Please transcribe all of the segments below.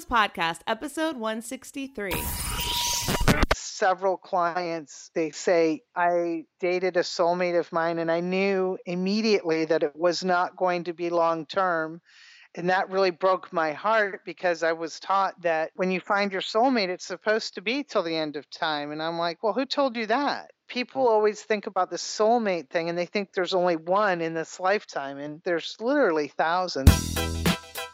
Podcast, episode 163. Several clients, they say, I dated a soulmate of mine and I knew immediately that it was not going to be long term. And that really broke my heart because I was taught that when you find your soulmate, it's supposed to be till the end of time. And I'm like, well, who told you that? People always think about the soulmate thing and they think there's only one in this lifetime, and there's literally thousands.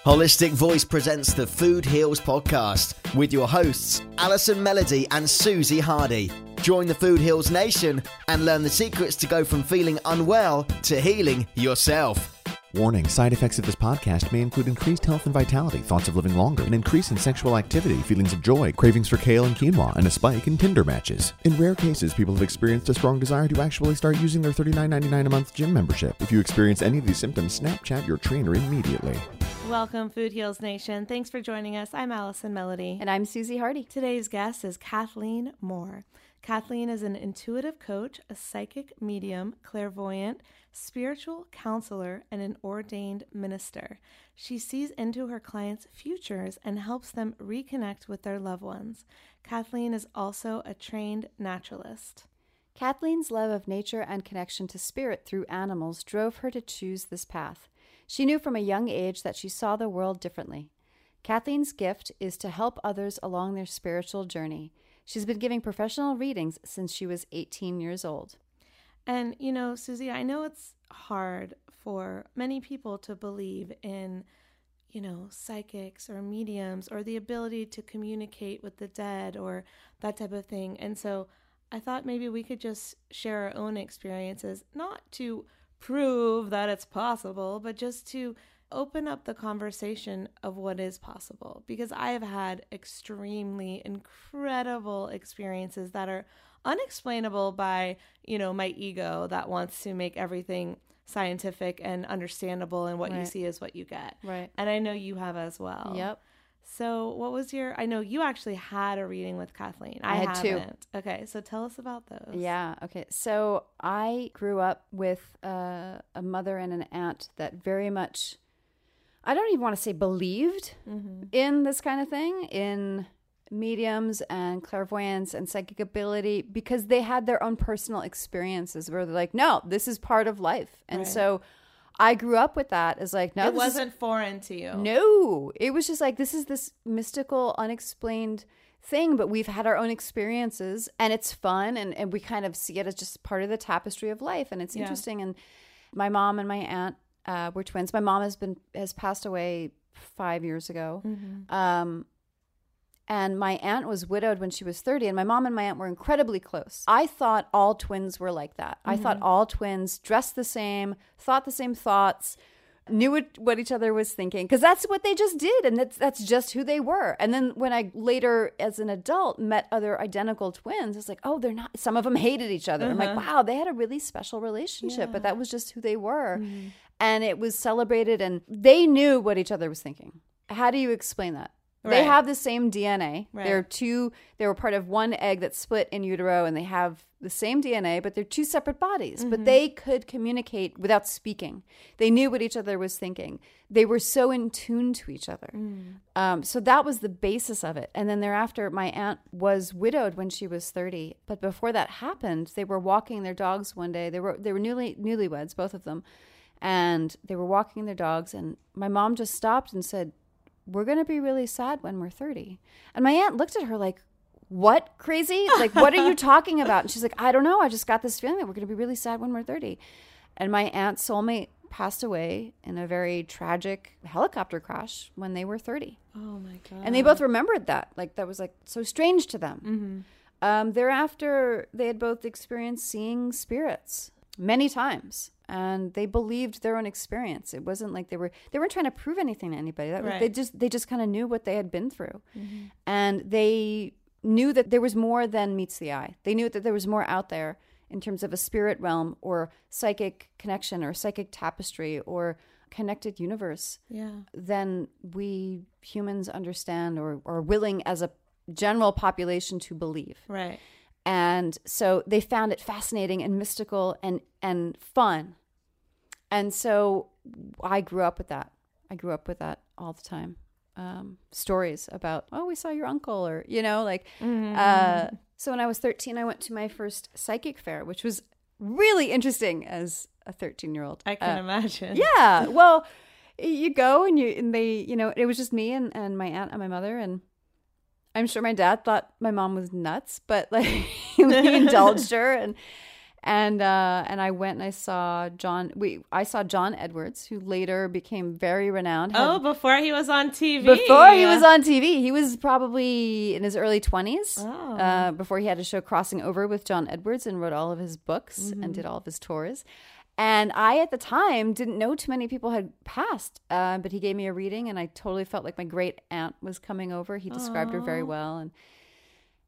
Holistic Voice presents the Food Heals podcast with your hosts, Allison Melody and Susie Hardy. Join the Food Heals Nation and learn the secrets to go from feeling unwell to healing yourself. Warning side effects of this podcast may include increased health and vitality, thoughts of living longer, an increase in sexual activity, feelings of joy, cravings for kale and quinoa, and a spike in Tinder matches. In rare cases, people have experienced a strong desire to actually start using their $39.99 a month gym membership. If you experience any of these symptoms, Snapchat your trainer immediately. Welcome, Food Heals Nation. Thanks for joining us. I'm Allison Melody. And I'm Susie Hardy. Today's guest is Kathleen Moore. Kathleen is an intuitive coach, a psychic medium, clairvoyant, spiritual counselor, and an ordained minister. She sees into her clients' futures and helps them reconnect with their loved ones. Kathleen is also a trained naturalist. Kathleen's love of nature and connection to spirit through animals drove her to choose this path. She knew from a young age that she saw the world differently. Kathleen's gift is to help others along their spiritual journey. She's been giving professional readings since she was 18 years old. And, you know, Susie, I know it's hard for many people to believe in, you know, psychics or mediums or the ability to communicate with the dead or that type of thing. And so I thought maybe we could just share our own experiences, not to prove that it's possible, but just to open up the conversation of what is possible because I have had extremely incredible experiences that are unexplainable by, you know, my ego that wants to make everything scientific and understandable and what right. you see is what you get. Right. And I know you have as well. Yep. So, what was your? I know you actually had a reading with Kathleen. I, I had haven't. two. Okay, so tell us about those. Yeah. Okay. So I grew up with uh, a mother and an aunt that very much, I don't even want to say believed mm-hmm. in this kind of thing, in mediums and clairvoyance and psychic ability because they had their own personal experiences where they're like, no, this is part of life. And right. so I grew up with that as like, no, it wasn't is, foreign to you. No, it was just like, this is this mystical, unexplained thing, but we've had our own experiences and it's fun and, and we kind of see it as just part of the tapestry of life and it's yeah. interesting. And my mom and my aunt uh, were twins. My mom has been, has passed away five years ago. Mm-hmm. Um, and my aunt was widowed when she was 30 and my mom and my aunt were incredibly close i thought all twins were like that mm-hmm. i thought mm-hmm. all twins dressed the same thought the same thoughts knew what, what each other was thinking because that's what they just did and that's that's just who they were and then when i later as an adult met other identical twins it's like oh they're not some of them hated each other uh-huh. i'm like uh-huh. wow they had a really special relationship yeah. but that was just who they were mm-hmm. and it was celebrated and they knew what each other was thinking how do you explain that Right. They have the same DNA. Right. They're two. They were part of one egg that split in utero, and they have the same DNA, but they're two separate bodies. Mm-hmm. But they could communicate without speaking. They knew what each other was thinking. They were so in tune to each other. Mm. Um, so that was the basis of it. And then thereafter, my aunt was widowed when she was thirty. But before that happened, they were walking their dogs one day. They were they were newly newlyweds, both of them, and they were walking their dogs. And my mom just stopped and said we're going to be really sad when we're 30. And my aunt looked at her like, what crazy? Like, what are you talking about? And she's like, I don't know. I just got this feeling that we're going to be really sad when we're 30. And my aunt's soulmate passed away in a very tragic helicopter crash when they were 30. Oh my God. And they both remembered that. Like, that was like so strange to them. Mm-hmm. Um, thereafter, they had both experienced seeing spirits many times and they believed their own experience. It wasn't like they were they weren't trying to prove anything to anybody. That, right. They just they just kind of knew what they had been through, mm-hmm. and they knew that there was more than meets the eye. They knew that there was more out there in terms of a spirit realm or psychic connection or psychic tapestry or connected universe yeah. than we humans understand or are willing as a general population to believe. Right. And so they found it fascinating and mystical and and fun. And so I grew up with that. I grew up with that all the time. um, stories about, oh, we saw your uncle, or, you know, like, Mm-hmm. uh, so when I was 13, I went to my first psychic fair, which was really interesting as a 13 year old. I can imagine. Yeah. Well, you go and you and they, you know, it was just me and, and my aunt and my mother and I'm sure my dad thought my mom was nuts, but like he indulged her and and uh and I went and I saw John we I saw John Edwards who later became very renowned. had- Oh, before he was on TV. before he was on TV, he was probably in his early 20s. Oh. Uh, before he had a show crossing over with John Edwards and wrote all of his books Mm-hmm. and did all of his tours. And I, at the time, didn't know too many people had passed, uh, but he gave me a reading, and I totally felt like my great aunt was coming over. He described her very well, and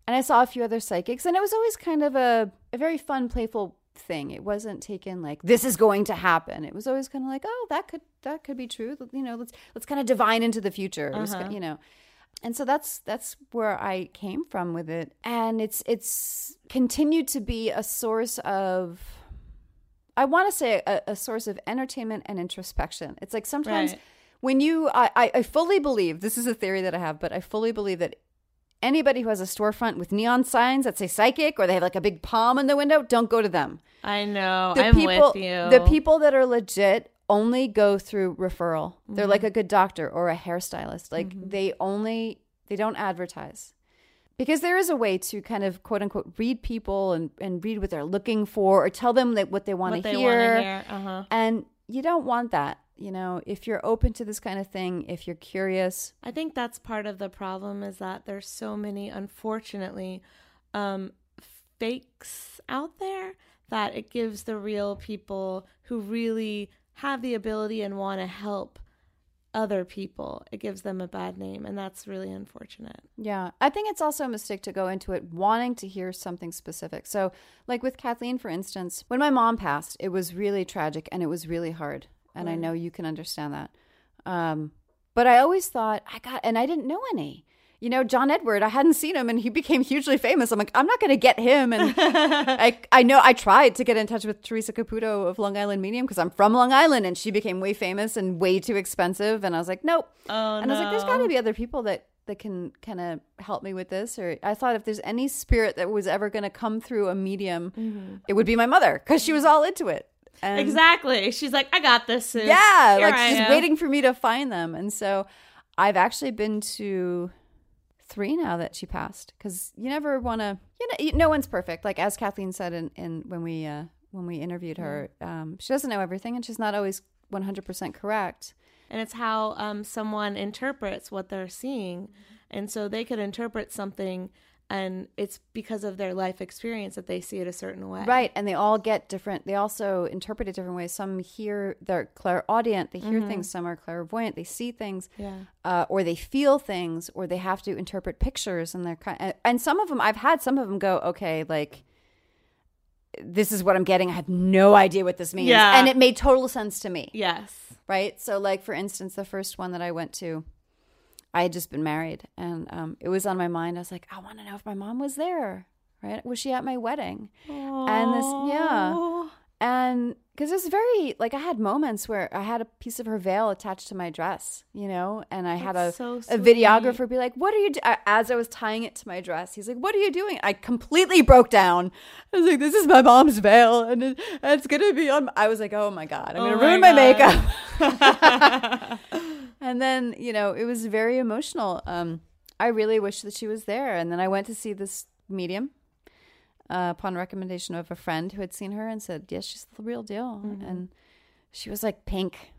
and I saw a few other psychics, and it was always kind of a a very fun, playful thing. It wasn't taken like this is going to happen. It was always kind of like, oh, that could that could be true. You know, let's let's kind of divine into the future. Was, you know, and so that's that's where I came from with it, and it's it's continued to be a source of. I want to say a, a source of entertainment and introspection. It's like sometimes Right. when you, I, I, fully believe this is a theory that I have, but I fully believe that anybody who has a storefront with neon signs that say psychic or they have like a big palm in the window, don't go to them. I know. The I'm people, with you. the people that are legit only go through referral. They're Mm-hmm. like a good doctor or a hairstylist. Like they only they don't advertise. Because there is a way to kind of quote unquote read people and, and read what they're looking for or tell them that what they want to hear. hear. Uh-huh. And you don't want that. You know, if you're open to this kind of thing, if you're curious, I think that's part of the problem is that there's so many, unfortunately, um, fakes out there that it gives the real people who really have the ability and want to help other people, it gives them a bad name. And that's really unfortunate. Yeah, I think it's also a mistake to go into it wanting to hear something specific. So, like with Kathleen, for instance, when my mom passed, it was really tragic and it was really hard. And I know you can understand that. Um, but I always thought, I got, and I didn't know any. You know, John Edward, I hadn't seen him and he became hugely famous. I'm like, I'm not going to get him. And I, I know I tried to get in touch with Teresa Caputo of Long Island Medium because I'm from Long Island and she became way famous and way too expensive. And I was like, nope. Oh, and I was like, there's got to be other people that that can kind of help me with this. Or I thought if there's any spirit that was ever going to come through a medium, mm-hmm. it would be my mother because she was all into it. And Exactly. She's like, I got this. Sue. Yeah, Here like I she's am. waiting for me to find them. And so I've actually been to three now that she passed because you never want to. You know, you- no one's perfect. Like as Kathleen said in, in when we uh, when we interviewed her, um, she doesn't know everything and she's not always 100 percent correct. and it's how um, someone interprets what they're seeing and so they could interpret something and it's because of their life experience that they see it a certain way Right, and they all get different. They also interpret it different ways. Some hear they're clairaudient. They hear things. Some are clairvoyant. They see things, Yeah. uh, or they feel things, or they have to interpret pictures. And they're kind. And some of them, I've had some of them go, okay, like this is what I'm getting. I have no idea what this means, Yeah. and it made total sense to me. yes Right. So, like for instance, the first one that I went to, I had just been married, and um, it was on my mind. I was like, I want to know if my mom was there. Right? Was she at my wedding? And this, yeah. And because it's very, like, I had moments where I had a piece of her veil attached to my dress, you know, and I had a, so a videographer be like, What are you, do-? as I was tying it to my dress, he's like, What are you doing? I completely broke down. I was like, This is my mom's veil, and it, it's going to be on. I was like, Oh my God, I'm going Oh to ruin my my makeup. and then, you know, it was very emotional. Um, I really wish that she was there. And then I went to see this medium uh, upon recommendation of a friend who had seen her and said, "Yes, she's the real deal." And she was like pink.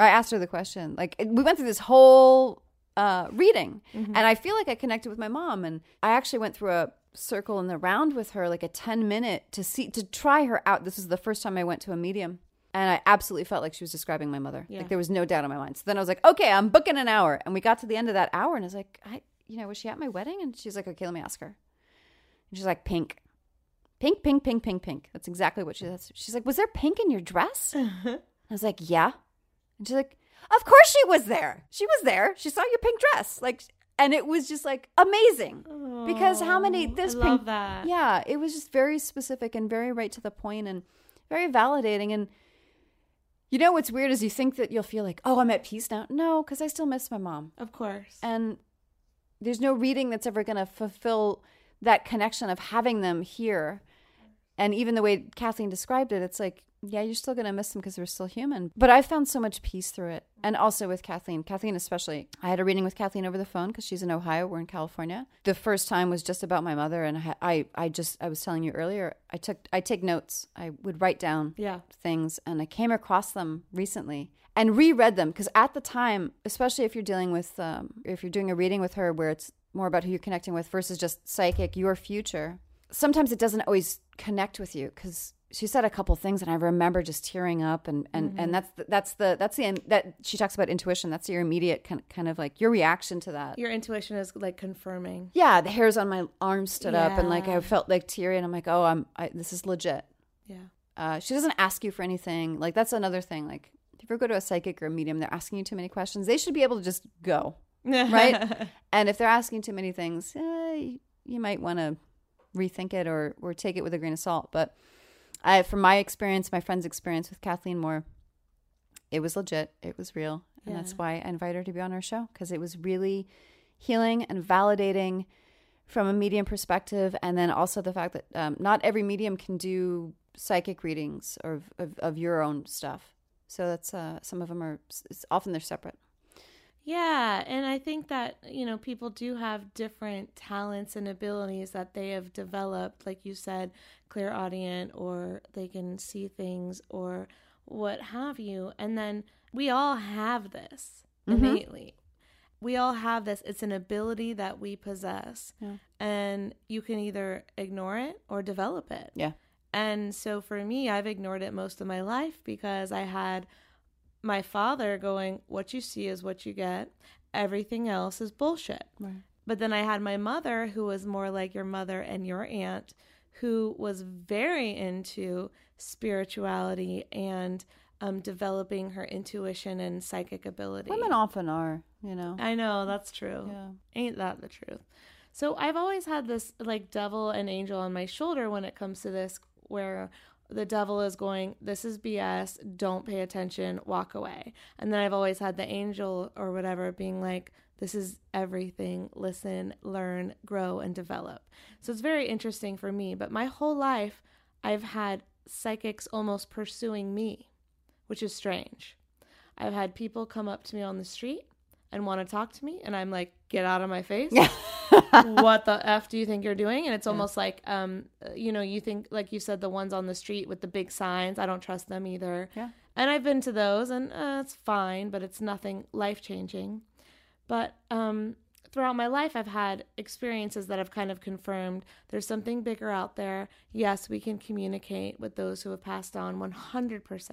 I asked her the question. Like it- we went through this whole uh, reading, and I feel like I connected with my mom. And I actually went through a circle in the round with her, like a ten minute to see to try her out. This is the first time I went to a medium. And I absolutely felt like she was describing my mother. Yeah. Like there was no doubt in my mind. So then I was like, okay, I'm booking an hour. And we got to the end of that hour and I was like, I, you know, was she at my wedding? And she's like, okay, let me ask her. And she's like, pink. Pink, pink, pink, pink, pink. That's exactly what she said. She's like, was there pink in your dress? I was like, yeah. And she's like, of course she was there. She was there. She saw your pink dress. Like, and it was just like amazing because how many Oh, this I pink love that. yeah it was just very specific and very right to the point and very validating and You know what's weird is you think that you'll feel like, oh, I'm at peace now. No, because I still miss my mom. Of course. And there's no reading that's ever going to fulfill that connection of having them here. And even the way Kathleen described it, it's like yeah, you're still going to miss them because they're still human. But I found so much peace through it. And also with Kathleen, Kathleen especially. I had a reading with Kathleen over the phone because she's in Ohio. We're in California. The first time was just about my mother. And I, I, I just, I was telling you earlier, I took, I take notes. I would write down yeah. things and I came across them recently and reread them because at the time, especially if you're dealing with, um, if you're doing a reading with her where it's more about who you're connecting with versus just psychic, your future, sometimes it doesn't always connect with you because she said a couple things and I remember just tearing up and and mm-hmm. and that's the, that's the that's the that she talks about intuition that's your immediate kind of, kind of like your reaction to that. Your intuition is like confirming. Yeah the hairs on my arm stood yeah. up and like I felt like teary and I'm like oh I'm I, this is legit. Yeah. Uh, she doesn't ask you for anything like that's another thing like if you ever go to a psychic or a medium they're asking you too many questions they should be able to just go right? And if they're asking too many things eh, you might want to rethink it or or take it with a grain of salt but I, from my experience, my friend's experience with Kathleen Moore, it was legit. It was real. And yeah. that's why I invited her to be on our show because it was really healing and validating from a medium perspective. And then also the fact that um, not every medium can do psychic readings or of, of your own stuff. So that's uh, some of them are often they're separate. Yeah, and I think that, you know, people do have different talents and abilities that they have developed, like you said, clairaudient, or they can see things, or what have you. And then we all have this mm-hmm. innately. We all have this. It's an ability that we possess. Yeah. And you can either ignore it or develop it. Yeah. And so for me, I've ignored it most of my life because I had my father going, What you see is what you get. Everything else is bullshit. Right. But then I had my mother, who was more like your mother and your aunt, who was very into spirituality and um, developing her intuition and psychic ability. Women often are, you know. I know, that's true. Yeah. Ain't that the truth? So I've always had this like devil and angel on my shoulder when it comes to this, where the devil is going, This is BS, don't pay attention, walk away. And then I've always had the angel or whatever being like, This is everything, listen, learn, grow, and develop. So it's very interesting for me. But my whole life, I've had psychics almost pursuing me, which is strange. I've had people come up to me on the street and want to talk to me, and I'm like, Get out of my face. what the f do you think you're doing? And it's almost yeah. like um you know you think like you said the ones on the street with the big signs i don't trust them either. Yeah. And i've been to those and uh, it's fine but it's nothing life changing but um throughout my life i've had experiences that have kind of confirmed there's something bigger out there. Yes we can communicate with those who have passed on 100%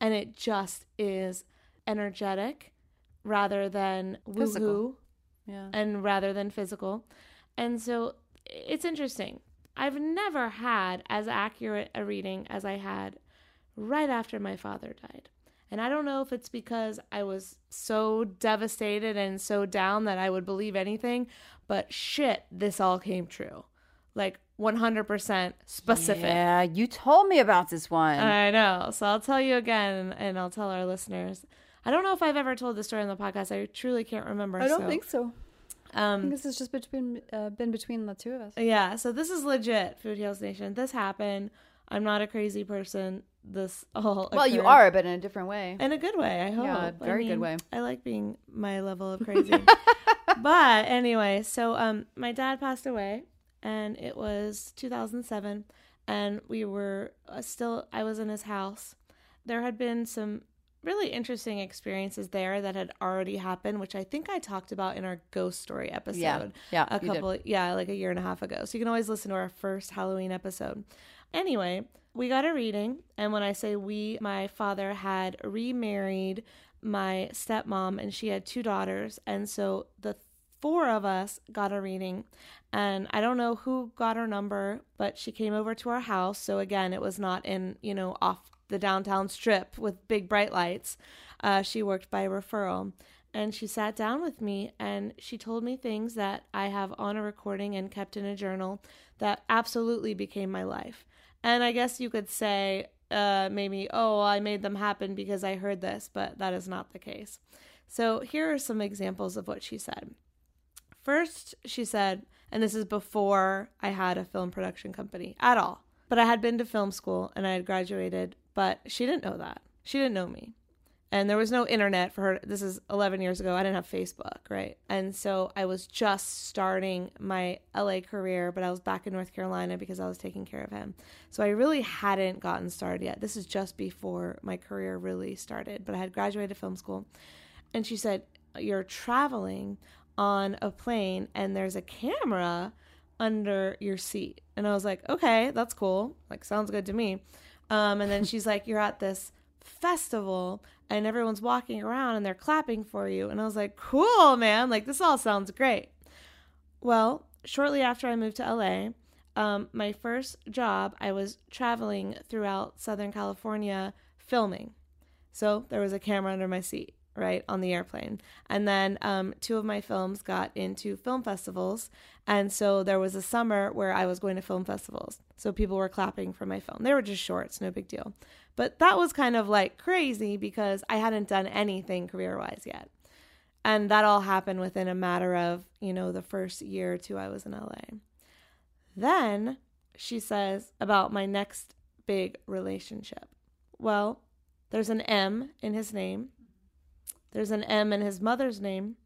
and it just is energetic rather than woohoo yeah. and rather than physical. And so it's interesting. I've never had as accurate a reading as I had right after my father died. And I don't know if it's because I was so devastated and so down that I would believe anything, but shit, this all came true. Like 100% specific. Yeah, you told me about this one. I know. So I'll tell you again and I'll tell our listeners. I don't know if I've ever told this story on the podcast. I truly can't remember. I don't so. think so. Um, I think this has just between uh, been between the two of us. Yeah, so this is legit, Food Heals Nation. This happened. I'm not a crazy person. This all well, you are, but in a different way. In a good way, I hope. Yeah, very I mean, good way. I like being my level of crazy. but anyway, so um, my dad passed away, and it was 2007, and we were uh, still. I was in his house. There had been some really interesting experiences there that had already happened, which I think I talked about in our ghost story episode. Yeah, yeah a couple, yeah, like a year and a half ago. So you can always listen to our first Halloween episode. Anyway, we got a reading, and when I say we, my father had remarried my stepmom, and she had two daughters, and so the four of us got a reading and i don't know who got her number but she came over to our house so again it was not in you know off the downtown strip with big bright lights. Uh, she worked by referral. And she sat down with me and she told me things that I have on a recording and kept in a journal that absolutely became my life. And I guess you could say uh, maybe, oh, I made them happen because I heard this, but that is not the case. So here are some examples of what she said. First, she said, and this is before I had a film production company at all, but I had been to film school and I had graduated, but she didn't know that. She didn't know me. And there was no internet for her this is 11 years ago i didn't have facebook right? And so i was just starting my la career but i was back in north carolina because i was taking care of him. So i really hadn't gotten started yet. This is just before my career really started but i had graduated film school. And she said you're traveling on a plane and there's a camera under your seat. And i was like okay that's cool. Like sounds good to me um, and then she's like you're at this festival and everyone's walking around and they're clapping for you. And I was like, cool, man. Like, this all sounds great. Well, shortly after I moved to LA, um, my first job, I was traveling throughout Southern California filming. So there was a camera under my seat, right, on the airplane. And then um, two of my films got into film festivals. And so there was a summer where I was going to film festivals. So people were clapping for my film. They were just shorts, no big deal. But that was kind of like crazy because I hadn't done anything career wise yet. And that all happened within a matter of, you know, the first year or two I was in LA. Then she says about my next big relationship. Well, there's an M in his name, there's an M in his mother's name,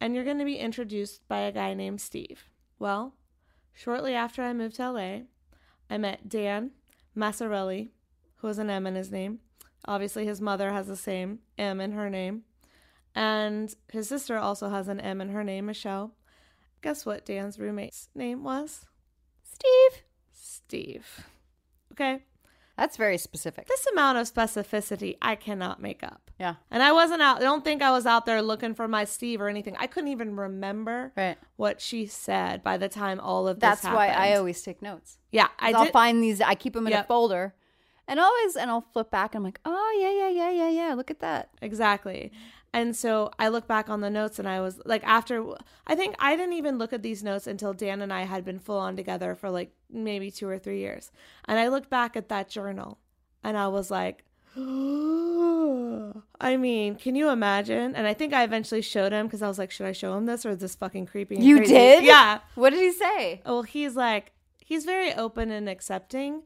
and you're going to be introduced by a guy named Steve. Well, shortly after I moved to LA, I met Dan Massarelli, who has an M in his name. Obviously, his mother has the same M in her name. And his sister also has an M in her name, Michelle. Guess what Dan's roommate's name was? Steve. Steve. Okay. That's very specific. This amount of specificity I cannot make up. Yeah. And I wasn't out, I don't think I was out there looking for my Steve or anything. I couldn't even remember right. what she said by the time all of this That's why I always take notes. Yeah. I I'll find these, I keep them in Yep. a folder and always, and I'll flip back and I'm like, oh, yeah, yeah, yeah, yeah, yeah. Look at that. Exactly. And so I look back on the notes and I was like, after, I think I didn't even look at these notes until Dan and I had been full on together for like maybe two or three years. And I looked back at that journal and I was like, I mean, can you imagine? And I think I eventually showed him because I was like, should I show him this or is this fucking creepy? You crazy? did? Yeah. What did he say? Well, he's like, he's very open and accepting.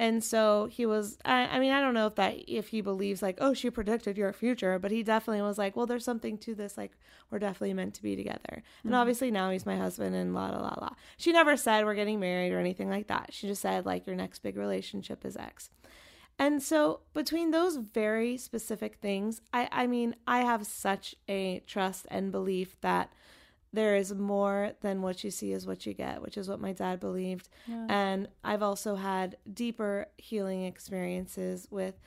And so he was, I, I mean, I don't know if that, if he believes like, oh, she predicted your future, but he definitely was like, well, there's something to this. Like, we're definitely meant to be together. And mm-hmm. obviously now he's my husband and la, la, la, la. She never said we're getting married or anything like that. She just said, like, your next big relationship is X. And so between those very specific things, I, I mean, I have such a trust and belief that there is more than what you see is what you get, which is what my dad believed. And I've also had deeper healing experiences with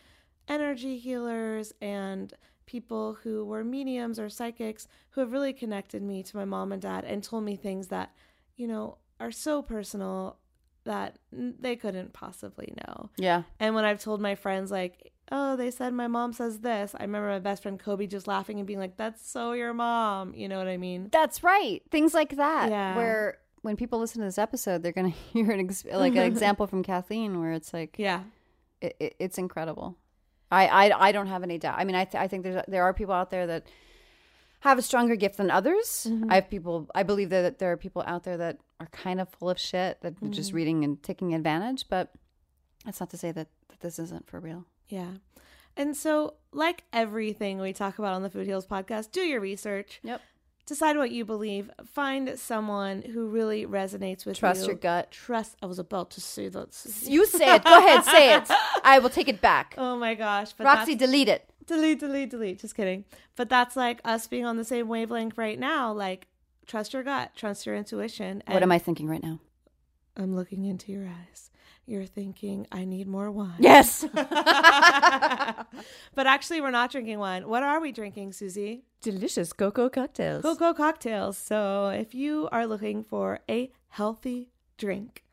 energy healers and people who were mediums or psychics who have really connected me to my mom and dad and told me things that, you know, are so personal that they couldn't possibly know. Yeah. And when I've told my friends, like, oh, they said my mom says this, I remember my best friend Kobe just laughing and being like, that's so your mom. You know what I mean? That's right. Things like that. Yeah. Where when people listen to this episode, they're going to hear an ex- like an example from Kathleen where it's like, Yeah. it, it, it's incredible. I, I I don't have any doubt. I mean, I th- I think there's there are people out there that have a stronger gift than others. Mm-hmm. I have people. I believe that there are people out there that are kind of full of shit that are just mm-hmm. reading and taking advantage. But that's not to say that, that this isn't for real. Yeah. And so, like everything we talk about on the Food Heals podcast, do your research. Yep. Decide what you believe. Find someone who really resonates with Trust you. Trust your gut. Trust. I was about to say that. You say it. Go ahead, say it. I will take it back. Oh my gosh. But Roxy, delete it. delete, delete, delete. Just kidding. But that's like us being on the same wavelength right now. Like, trust your gut, trust your intuition. What am I thinking right now? I'm looking into your eyes. You're thinking, I need more wine. Yes. but actually, we're not drinking wine. What are we drinking, Susie? Delicious cocoa cocktails. Cocoa cocktails. So, if you are looking for a healthy drink,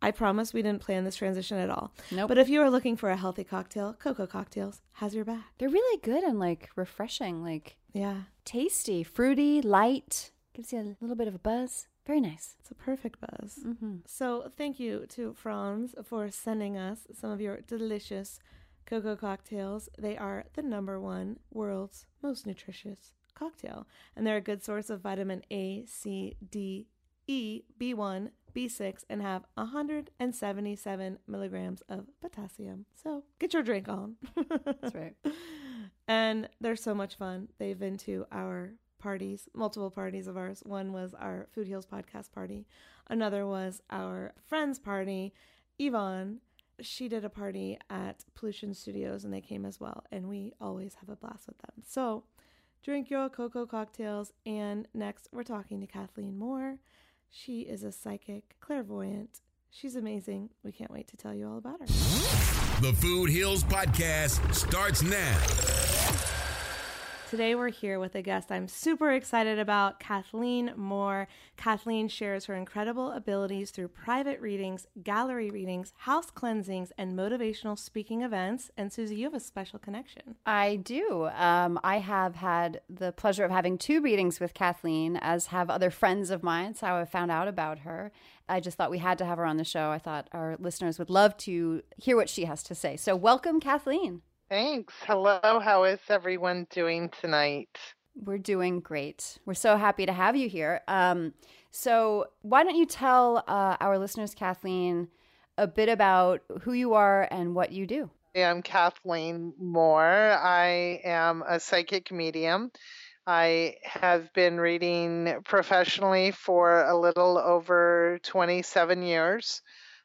I promise we didn't plan this transition at all. Nope. But if you are looking for a healthy cocktail, Cocoa Cocktails has your back. They're really good and like refreshing, like Yeah. tasty, fruity, light. Gives you a little bit of a buzz. Very nice. It's a perfect buzz. Mm-hmm. So thank you to Franz for sending us some of your delicious cocoa cocktails. They are the number one world's most nutritious cocktail, and they're a good source of vitamin A, C, D, E, B1, B6, and have 177 milligrams of potassium. So get your drink on. That's right. And they're so much fun. They've been to our parties, multiple parties of ours. One was our Food Heals podcast party, another was our friend's party. Yvonne, she did a party at Pollution Studios and they came as well. And we always have a blast with them. So drink your cocoa cocktails. And next, we're talking to Kathleen Moore. She is a psychic, clairvoyant. She's amazing. We can't wait to tell you all about her. The Food Heals Podcast starts now. Today we're here with a guest I'm super excited about, Kathleen Moore. Kathleen shares her incredible abilities through private readings, gallery readings, house cleansings, and motivational speaking events. And Susie, you have a special connection. I do. Um, I have had the pleasure of having two readings with Kathleen, as have other friends of mine. So I found out about her. I just thought we had to have her on the show. I thought our listeners would love to hear what she has to say. So, welcome, Kathleen. Thanks. Hello. How is everyone doing tonight? We're doing great. We're so happy to have you here. Um, so, why don't you tell uh, our listeners, Kathleen, a bit about who you are and what you do? I'm Kathleen Moore. I am a psychic medium. I have been reading professionally for a little over 27 years.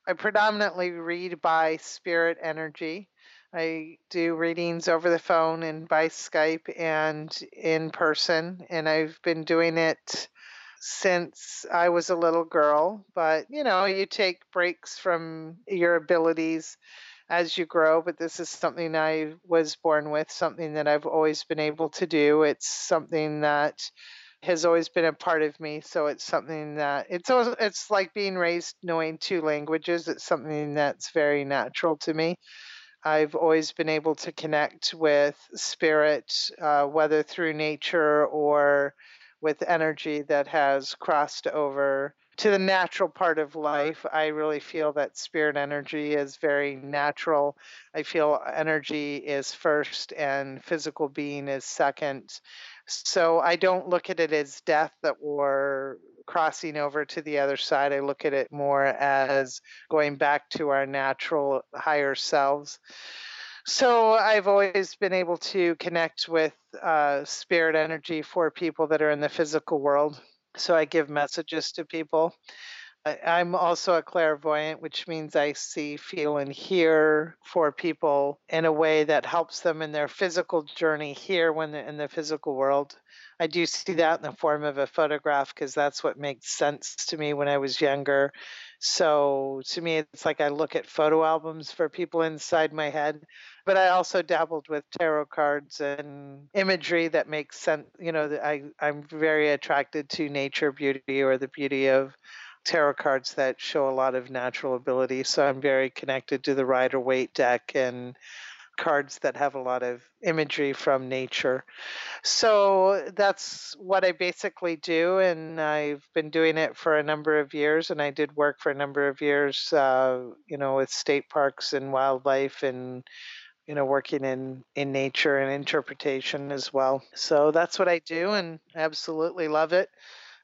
I predominantly read by spirit energy. I do readings over the phone and by Skype and in person, and I've been doing it since I was a little girl. But you know, you take breaks from your abilities as you grow, but this is something I was born with, something that I've always been able to do. It's something that has always been a part of me. So it's something that it's also, it's like being raised knowing two languages. It's something that's very natural to me. I've always been able to connect with spirit, uh, whether through nature or with energy that has crossed over to the natural part of life. I really feel that spirit energy is very natural. I feel energy is first and physical being is second. So I don't look at it as death that we're crossing over to the other side. I look at it more as going back to our natural higher selves. So I've always been able to connect with uh, spirit energy for people that are in the physical world. So I give messages to people. I'm also a clairvoyant, which means I see, feel, and hear for people in a way that helps them in their physical journey here when they're in the physical world. I do see that in the form of a photograph because that's what makes sense to me when I was younger. So to me, it's like I look at photo albums for people inside my head. But I also dabbled with tarot cards and imagery that makes sense. You know, I, I'm very attracted to nature beauty or the beauty of tarot cards that show a lot of natural ability. So I'm very connected to the Rider Waite deck and cards that have a lot of imagery from nature. So that's what I basically do, and I've been doing it for a number of years. And I did work for a number of years, uh, you know, with state parks and wildlife and you know working in in nature and interpretation as well so that's what i do and absolutely love it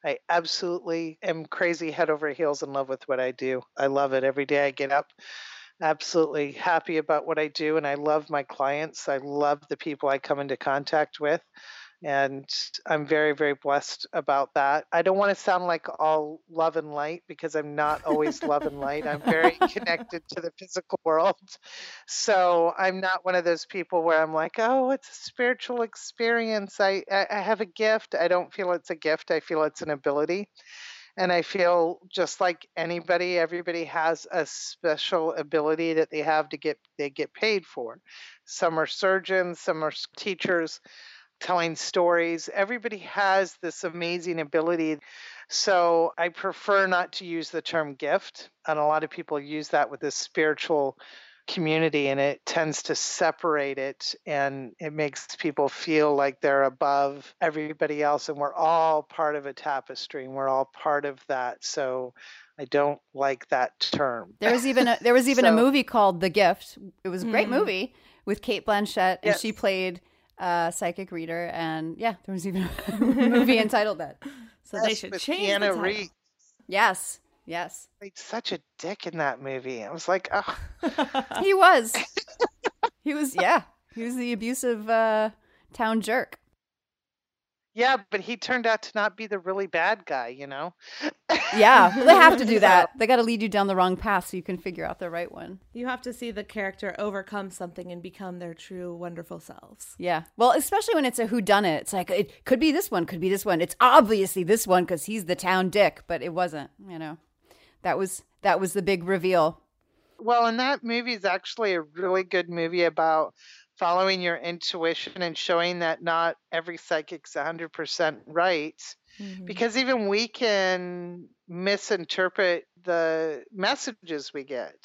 I absolutely am crazy head over heels in love with what I do. I love it. Every day I get up, absolutely happy about what I do, and I love my clients. I love the people I come into contact with and I'm very, very blessed about that. I don't want to sound like all love and light because I'm not always love and light. I'm very connected to the physical world. So I'm not one of those people where I'm like, oh, it's a spiritual experience. I, I have a gift. I don't feel it's a gift, I feel it's an ability. And I feel just like anybody, everybody has a special ability that they have to get they get paid for. Some are surgeons, some are teachers telling stories. Everybody has this amazing ability. So I prefer not to use the term gift. And a lot of people use that with this spiritual community and it tends to separate it and it makes people feel like they're above everybody else and we're all part of a tapestry and we're all part of that so I don't like that term. There was even a, there was even so, a movie called The Gift. It was a great mm-hmm. movie with Cate Blanchett, and yes. she played a psychic reader. And yeah, there was even a movie entitled that. So yes, they should change Keanu the title. Reeves. Yes, yes. Played such a dick in that movie. I was like, oh. he was. he was. Yeah, he was the abusive uh, town jerk. Yeah, but he turned out to not be the really bad guy, you know? yeah, they have to do that. They got to lead you down the wrong path so you can figure out the right one. You have to see the character overcome something and become their true, wonderful selves. Yeah. Well, especially when it's a whodunit. It's like, it could be this one, could be this one. It's obviously this one because he's the town dick, but it wasn't, you know? That was that was the big reveal. Well, and that movie is actually a really good movie about following your intuition and showing that not every psychic's 100% right. Mm-hmm. Because even we can misinterpret the messages we get.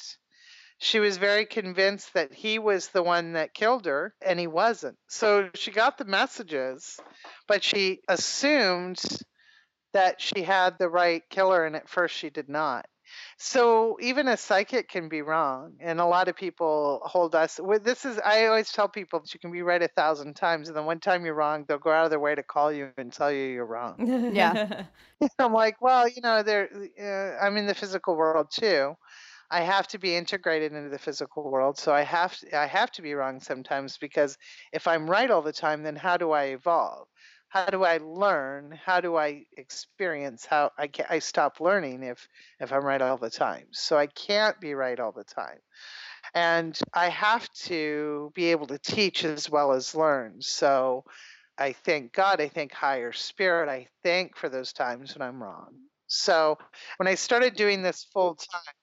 She was very convinced that he was the one that killed her, and he wasn't. So she got the messages, but she assumed that she had the right killer, and at first she did not. So even a psychic can be wrong, and a lot of people hold us. This is I always tell people that you can be right a thousand times, and then one time you're wrong, they'll go out of their way to call you and tell you you're wrong. Yeah, I'm like, well, you know, there. Uh, I'm in the physical world too. I have to be integrated into the physical world, so I have to, I have to be wrong sometimes because if I'm right all the time, then how do I evolve? How do I learn? How do I experience? How I can I stop learning if if I'm right all the time. So I can't be right all the time. And I have to be able to teach as well as learn. So I thank God, I thank higher spirit, I thank for those times when I'm wrong. So when I started doing this full time,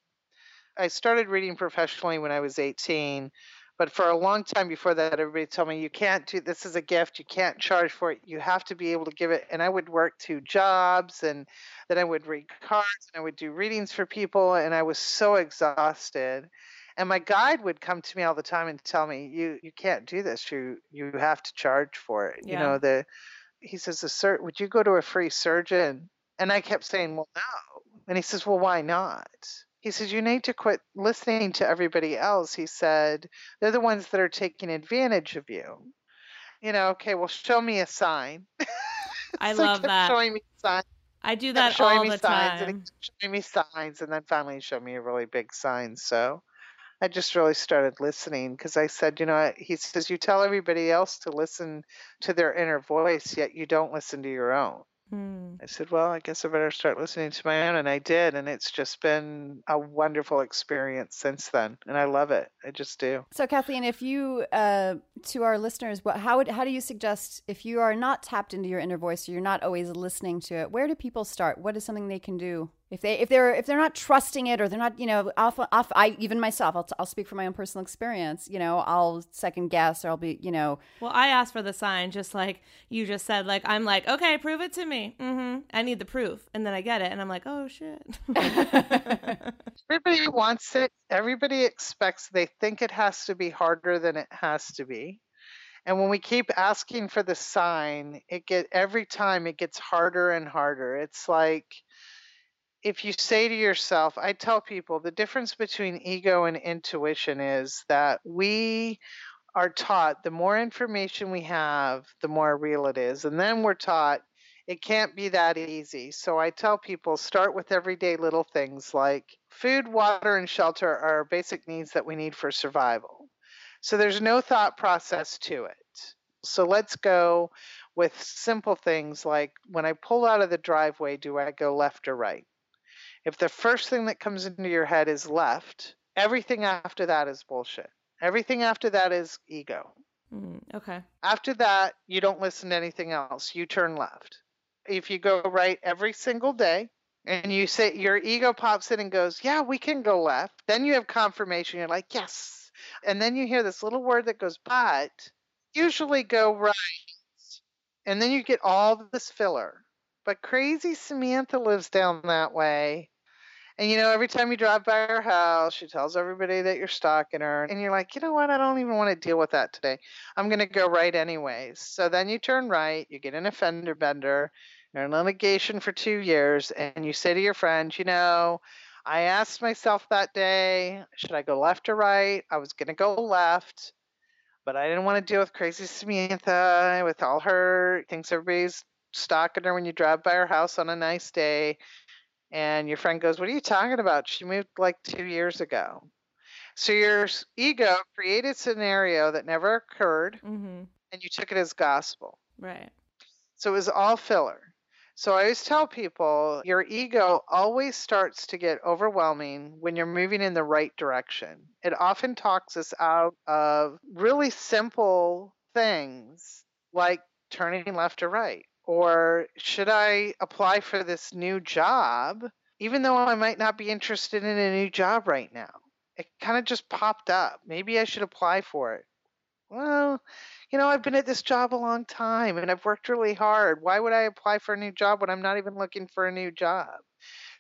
I started reading professionally when I was 18 but for a long time before that, everybody told me, you can't do this is a gift. You can't charge for it. You have to be able to give it. And I would work two jobs and then I would read cards and I would do readings for people. And I was so exhausted. And my guide would come to me all the time and tell me, you, you can't do this. You, you have to charge for it. Yeah. You know, the, he says, the sur- would you go to a free surgeon? And I kept saying, well, no. And he says, well, why not? He said you need to quit listening to everybody else. He said they're the ones that are taking advantage of you. You know okay well show me a sign. I love that. showing me signs i do that showing all me the signs time. and showing me signs and then finally showed me a really big sign so i just really started listening because i said you know he says you tell everybody else to listen to their inner voice yet you don't listen to your own Hmm. I said, well, I guess I better start listening to my own. And I did. And it's just been a wonderful experience since then. And I love it. I just do. So, Kathleen, if you, uh, to our listeners, what, how, would, how do you suggest if you are not tapped into your inner voice or you're not always listening to it, where do people start? What is something they can do if they if they're if they're not trusting it or they're not you know off off I even myself I'll, I'll speak from my own personal experience you know I'll second guess or I'll be you know. Well I asked for the sign just like you just said like I'm like okay prove it to me. Mm-hmm. I need the proof. And then I get it and I'm like oh shit. Everybody wants it. Everybody expects they think it has to be harder than it has to be. And when we keep asking for the sign it get every time it gets harder and harder. It's like if you say to yourself, I tell people the difference between ego and intuition is that we are taught the more information we have, the more real it is. And then we're taught it can't be that easy. So I tell people start with everyday little things like food, water, and shelter are basic needs that we need for survival. So there's no thought process to it. So let's go with simple things like when I pull out of the driveway, do I go left or right? If the first thing that comes into your head is left, everything after that is bullshit. Everything after that is ego. Mm, okay. After that, you don't listen to anything else. You turn left. If you go right every single day and you say your ego pops in and goes, Yeah, we can go left, then you have confirmation. You're like, Yes. And then you hear this little word that goes, But usually go right. And then you get all this filler. But crazy Samantha lives down that way And you know, every time you drive by her house, she tells everybody that you're stalking her. And you're like, you know what? I don't even want to deal with that today. I'm going to go right anyways. So then you turn right, you get in a fender bender, you're in litigation for two years, and you say to your friend, you know, I asked myself that day, should I go left or right? I was going to go left, but I didn't want to deal with crazy Samantha with all her thinks everybody's stalking her when you drive by her house on a nice day. And your friend goes, What are you talking about? She moved like two years ago. So your ego created a scenario that never occurred, Mm-hmm. and you took it as gospel. Right. So it was all filler. So I always tell people your ego always starts to get overwhelming when you're moving in the right direction. It often talks us out of really simple things like turning left or right. Or should I apply for this new job, even though I might not be interested in a new job right now? It kind of just popped up. Maybe I should apply for it. Well, you know, I've been at this job a long time and I've worked really hard. Why would I apply for a new job when I'm not even looking for a new job?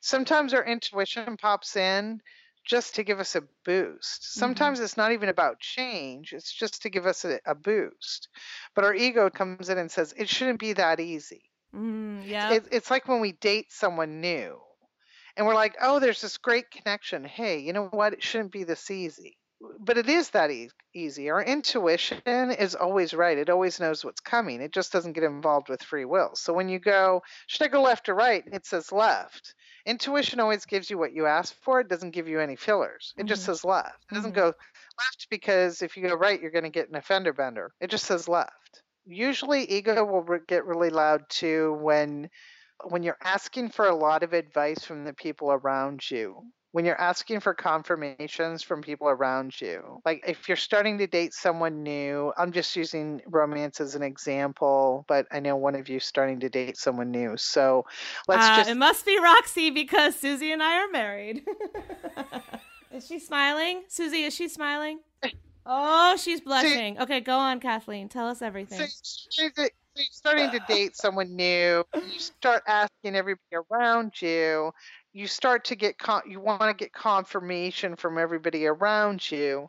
Sometimes our intuition pops in just to give us a boost. Sometimes it's not even about change, it's just to give us a, a boost. But our ego comes in and says, it shouldn't be that easy. Mm, yeah. It, it's like when we date someone new and we're like, oh, there's this great connection. Hey, you know what? It shouldn't be this easy. But it is that e- easy. Our intuition is always right. It always knows what's coming. It just doesn't get involved with free will. So when you go, should I go left or right? It says left. Intuition always gives you what you ask for. It doesn't give you any fillers. It just Mhm. says left. It doesn't Mhm. go left because if you go right, you're going to get an offender bender. It just says left. Usually, ego will re- get really loud too when when you're asking for a lot of advice from the people around you. When you're asking for confirmations from people around you. Like if you're starting to date someone new, I'm just using romance as an example, but I know one of you starting to date someone new. So let's Uh, just It must be Roxy because Susie and I are married. is she smiling? Susie, is she smiling? Oh, she's blushing. Okay, go on, Kathleen. Tell us everything. So you're starting to- so you're starting to date someone new. You start asking everybody around you. You start to get con- you want to get confirmation from everybody around you,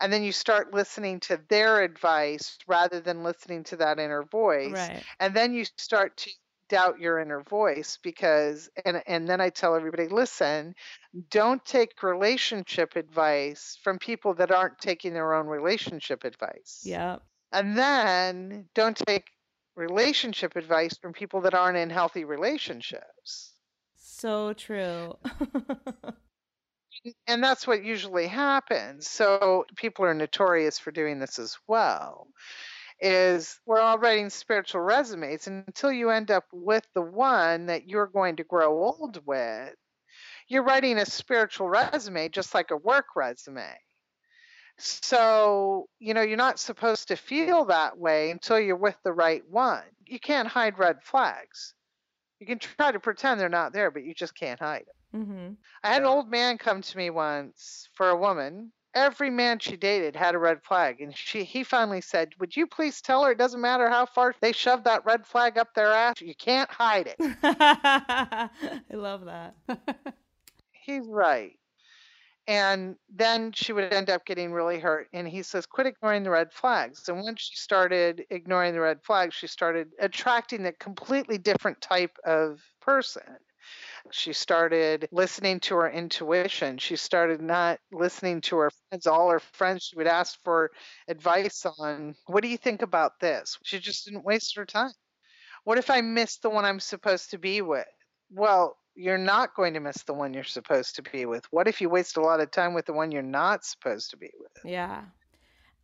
and then you start listening to their advice rather than listening to that inner voice. Right. And then you start to doubt your inner voice because and and then I tell everybody, listen, don't take relationship advice from people that aren't taking their own relationship advice. Yep. And then don't take relationship advice from people that aren't in healthy relationships. So true. And that's what usually happens. So people are notorious for doing this as well. Is we're all writing spiritual resumes and until you end up with the one that you're going to grow old with. You're writing a spiritual resume just like a work resume. So, you know, you're not supposed to feel that way until you're with the right one. You can't hide red flags. You can try to pretend they're not there, but you just can't hide them. hmm I had an old man come to me once for a woman. Every man she dated had a red flag, and she he finally said, "Would you please tell her it doesn't matter how far they shove that red flag up their ass, you can't hide it." I love that. He's right. And then she would end up getting really hurt. And he says, quit ignoring the red flags. And once she started ignoring the red flags, she started attracting a completely different type of person. She started listening to her intuition. She started not listening to her friends. All her friends, she would ask for advice on, what do you think about this? She just didn't waste her time. What if I miss the one I'm supposed to be with? Well, you're not going to miss the one you're supposed to be with. What if you waste a lot of time with the one you're not supposed to be with? Yeah.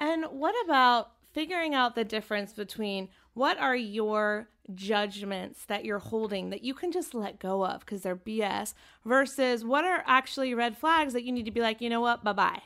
And what about figuring out the difference between what are your judgments that you're holding that you can just let go of because they're BS versus what are actually red flags that you need to be like, you know what, bye bye.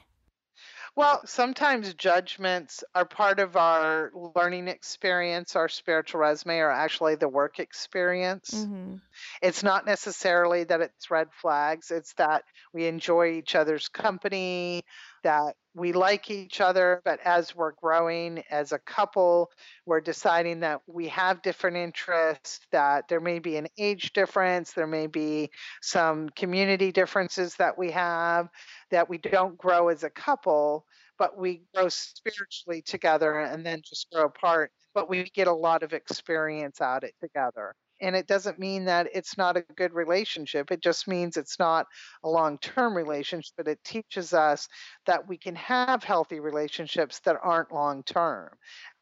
Well, sometimes judgments are part of our learning experience, our spiritual resume, or actually the work experience. Mm-hmm. It's not necessarily that it's red flags, it's that we enjoy each other's company, that we like each other, but as we're growing as a couple, we're deciding that we have different interests, that there may be an age difference, there may be some community differences that we have, that we don't grow as a couple, but we grow spiritually together and then just grow apart. But we get a lot of experience out of it together. And it doesn't mean that it's not a good relationship. It just means it's not a long term relationship, but it teaches us that we can have healthy relationships that aren't long term.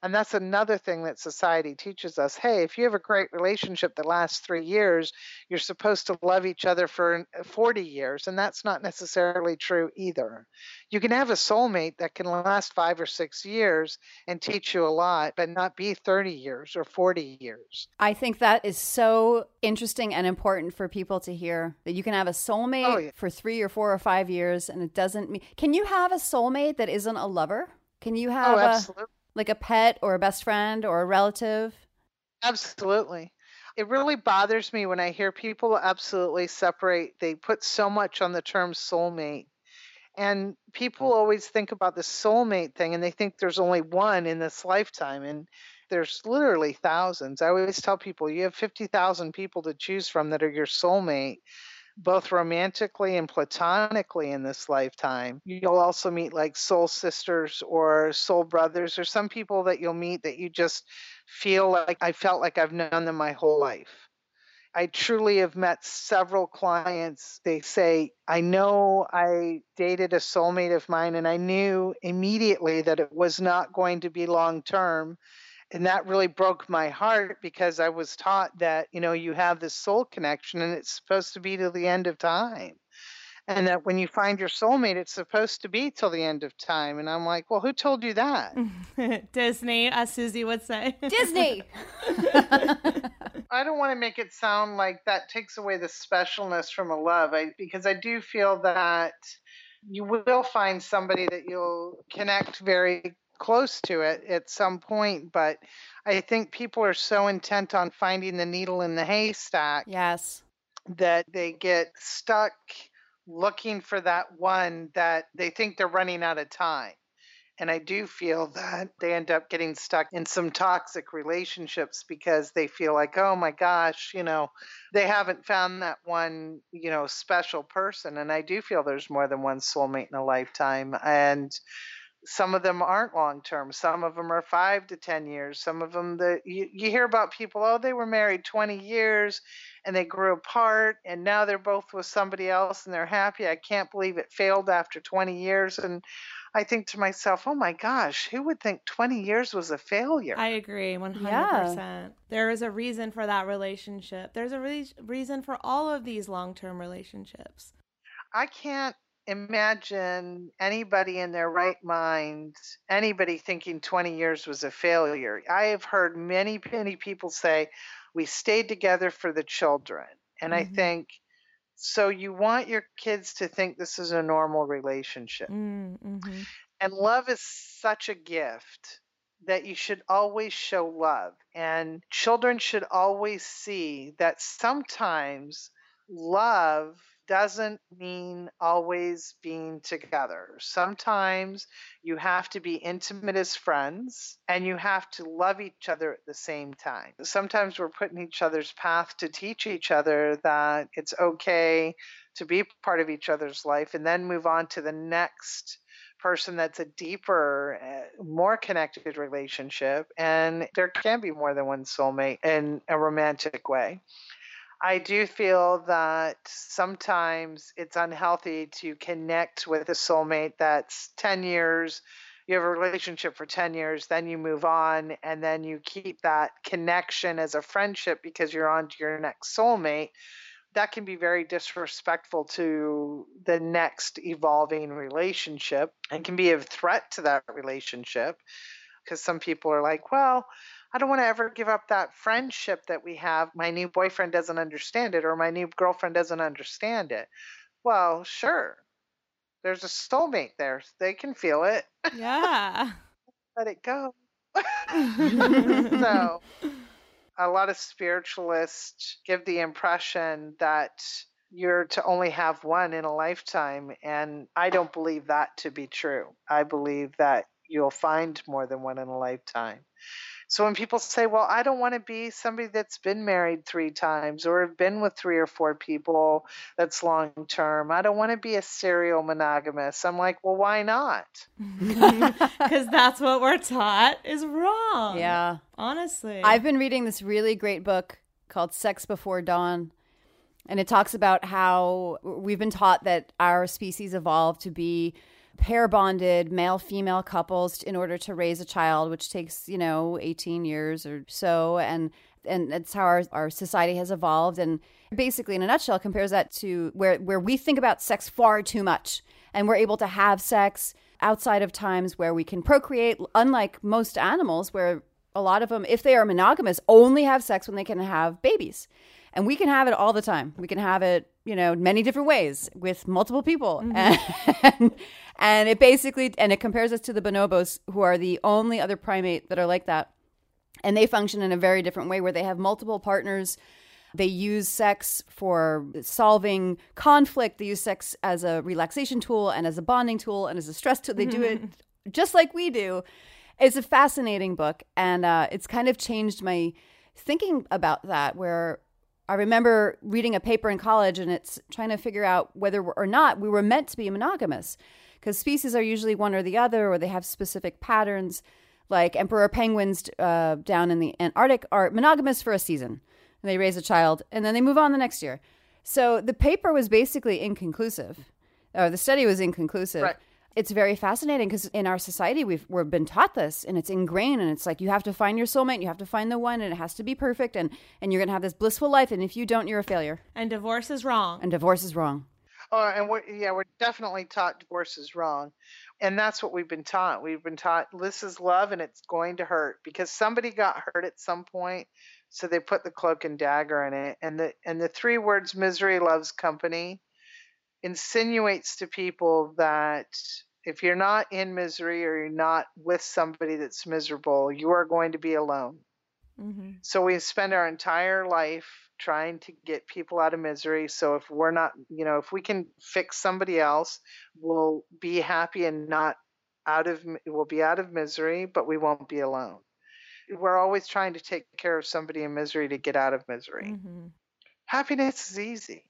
And that's another thing that society teaches us. Hey, if you have a great relationship that lasts three years, you're supposed to love each other for uh, 40 years. And that's not necessarily true either. You can have a soulmate that can last five or six years and teach you a lot, but not be 30 years or 40 years. I think that is so interesting and important for people to hear that you can have a oh, soulmate oh, yeah. for three or four or five years and it doesn't mean. Can you have a soulmate that isn't a lover? Can you oh, have oh, absolutely. a like a pet or a best friend or a relative? Absolutely. It really bothers me when I hear people absolutely separate. They put so much on the term soulmate. And people mm. always think about the soulmate thing and they think there's only one in this lifetime. And there's literally thousands. I always tell people you have 50,000 people to choose from that are your soulmate both romantically and platonically in this lifetime. You'll also meet like soul sisters or soul brothers or some people that you'll meet that you just feel like I felt like I've known them my whole life. I truly have met several clients. They say, I know I dated a soulmate of mine and I knew immediately that it was not going to be long term and that really broke my heart because I was taught that you know you have this soul connection and it's supposed to be to the end of time. And that when you find your soulmate it's supposed to be till the end of time. And i'm like well who told you that? Disney as susie would say disney. I don't want to make it sound like that takes away the specialness from a love. I, because i do feel that you will find somebody that you'll connect very close to it at some point, but I think people are so intent on finding the needle in the haystack. Yes. That they get stuck looking for that one that they think they're running out of time. And I do feel that they end up getting stuck in some toxic relationships because they feel like, oh my gosh, you know, they haven't found that one, you know, special person. And I do feel there's more than one soulmate in a lifetime. And some of them aren't long term some of them are five to ten years some of them that you, you hear about people oh they were married 20 years and they grew apart and now they're both with somebody else and they're happy. I can't believe it failed after 20 years and i think to myself oh my gosh who would think 20 years was a failure? I agree 100% yeah. there is a reason for that relationship. There's a re- reason for all of these long-term relationships. I can't imagine anybody in their right mind, anybody thinking 20 years was a failure. I have heard many, many people say, we stayed together for the children. And mm-hmm. I think, so you want your kids to think this is a normal relationship. Mm-hmm. And love is such a gift that you should always show love. And children should always see that sometimes love doesn't mean always being together. Sometimes you have to be intimate as friends and you have to love each other at the same time. Sometimes we're put in each other's path to teach each other that it's okay to be part of each other's life and then move on to the next person that's a deeper, eh, more connected relationship. And there can be more than one soulmate in a romantic way. I do feel that sometimes it's unhealthy to connect with a soulmate that's 10 years. You have a relationship for 10 years, then you move on, and then you keep that connection as a friendship because you're on to your next soulmate. That can be very disrespectful to the next evolving relationship and can be a threat to that relationship because some people are like, well, I don't want to ever give up that friendship that we have. My new boyfriend doesn't understand it, or my new girlfriend doesn't understand it. Well, sure. There's a soulmate there. They can feel it. Yeah. Let it go. so a lot of spiritualists give the impression that you're to only have one in a lifetime. And I don't believe that to be true. I believe that you'll find more than one in a lifetime. So when people say, well, I don't want to be somebody that's been married three times or have been with three or four people that's long term, I don't want to be a serial monogamous. I'm like, well, why not? Because that's what we're taught is wrong. Yeah. Honestly. I've been reading this really great book called Sex Before Dawn. And it talks about how we've been taught that our species evolved to be pair bonded male female couples in order to raise a child, which takes, you know, 18 years or so. And and that's how our, our society has evolved. And basically, in a nutshell, compares that to where, where we think about sex far too much. And we're able to have sex outside of times where we can procreate, unlike most animals, where a lot of them, if they are monogamous, only have sex when they can have babies. And we can have it all the time. We can have it, you know, many different ways with multiple people. Mm-hmm. And, and it basically, and it compares us to the bonobos, who are the only other primate that are like that. And they function in a very different way where they have multiple partners. They use sex for solving conflict. They use sex as a relaxation tool and as a bonding tool and as a stress tool. They do it just like we do. It's a fascinating book. And uh, it's kind of changed my thinking about that, where I remember reading a paper in college and it's trying to figure out whether or not we were meant to be monogamous because species are usually one or the other or they have specific patterns. Like emperor penguins uh, down in the Antarctic are monogamous for a season and they raise a child and then they move on the next year. So the paper was basically inconclusive, or the study was inconclusive. Right it's very fascinating because in our society we've we've been taught this and it's ingrained and it's like you have to find your soulmate you have to find the one and it has to be perfect and and you're gonna have this blissful life and if you don't you're a failure. And divorce is wrong. And divorce is wrong. Oh and we're, yeah we're definitely taught divorce is wrong and that's what we've been taught. We've been taught this is love and it's going to hurt because somebody got hurt at some point so they put the cloak and dagger in it and the and the three words misery loves company insinuates to people that if you're not in misery or you're not with somebody that's miserable, you are going to be alone. Mm-hmm. So we spend our entire life trying to get people out of misery. So if we're not, you know, if we can fix somebody else, we'll be happy and not out of, we'll be out of misery, but we won't be alone. We're always trying to take care of somebody in misery to get out of misery. Mm-hmm. Happiness is easy.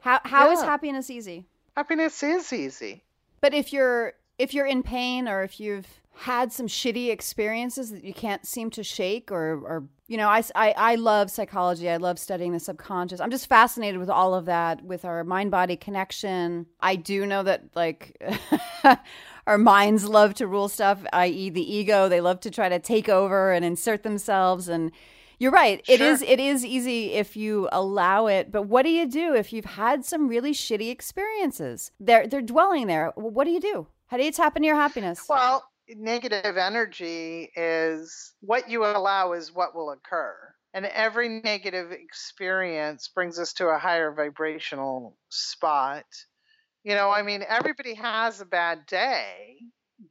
How how yeah. is happiness easy? Happiness is easy. But if you're if you're in pain or if you've had some shitty experiences that you can't seem to shake or or you know I, I, I love psychology. I love studying the subconscious. I'm just fascinated with all of that with our mind body connection. I do know that like our minds love to rule stuff i.e the ego. They love to try to take over and insert themselves and you're right. It is. sure. it is easy if you allow it, but what do you do if you've had some really shitty experiences? They're they're dwelling there. What do you do? How do you tap into your happiness? Well, negative energy is what you allow is what will occur. And every negative experience brings us to a higher vibrational spot. You know, I mean, everybody has a bad day,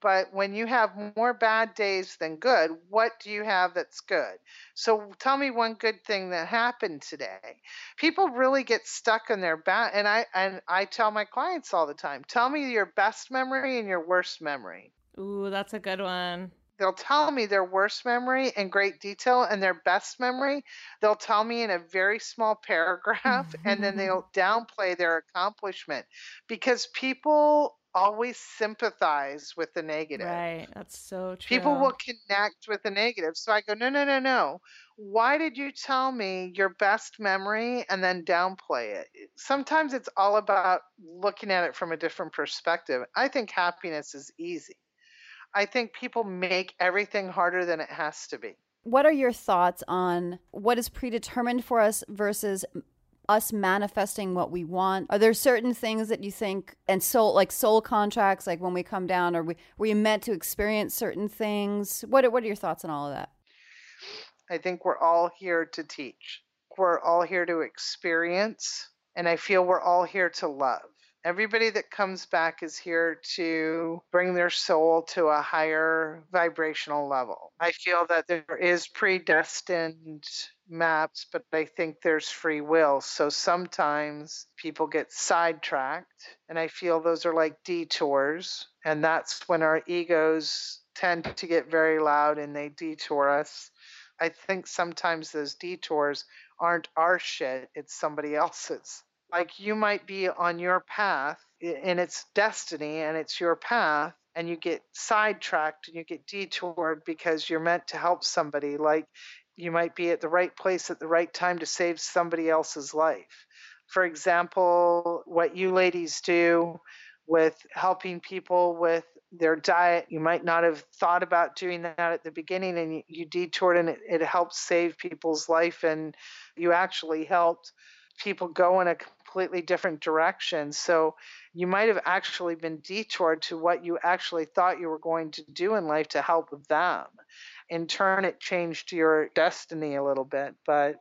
but when you have more bad days than good, what do you have that's good? So tell me one good thing that happened today. People really get stuck in their bad and I and I tell my clients all the time, tell me your best memory and your worst memory. Ooh, that's a good one. They'll tell me their worst memory in great detail and their best memory, they'll tell me in a very small paragraph and then they'll downplay their accomplishment because people always sympathize with the negative. Right. That's so true. People will connect with the negative. So I go, no, no, no, no. Why did you tell me your best memory and then downplay it? Eh, sometimes it's all about looking at it from a different perspective. I think happiness is easy. I think people make everything harder than it has to be. What are your thoughts on what is predetermined for us versus us manifesting what we want? Are there certain things that you think and soul like soul contracts, like when we come down, or we you meant to experience certain things? What are, what are your thoughts on all of that? I think we're all here to teach. We're all here to experience, and I feel we're all here to love. Everybody that comes back is here to bring their soul to a higher vibrational level. I feel that there is predestined maps, but I think there's free will. So sometimes people get sidetracked, and I feel those are like detours. And that's when our egos tend to get very loud and they detour us. I think sometimes those detours aren't our shit, it's somebody else's like you might be on your path and it's destiny and it's your path and you get sidetracked and you get detoured because you're meant to help somebody like you might be at the right place at the right time to save somebody else's life for example what you ladies do with helping people with their diet you might not have thought about doing that at the beginning and you, detoured and it, it helped save people's life and you actually helped people go in a completely different direction. So you might have actually been detoured to what you actually thought you were going to do in life to help them. In turn, it changed your destiny a little bit. But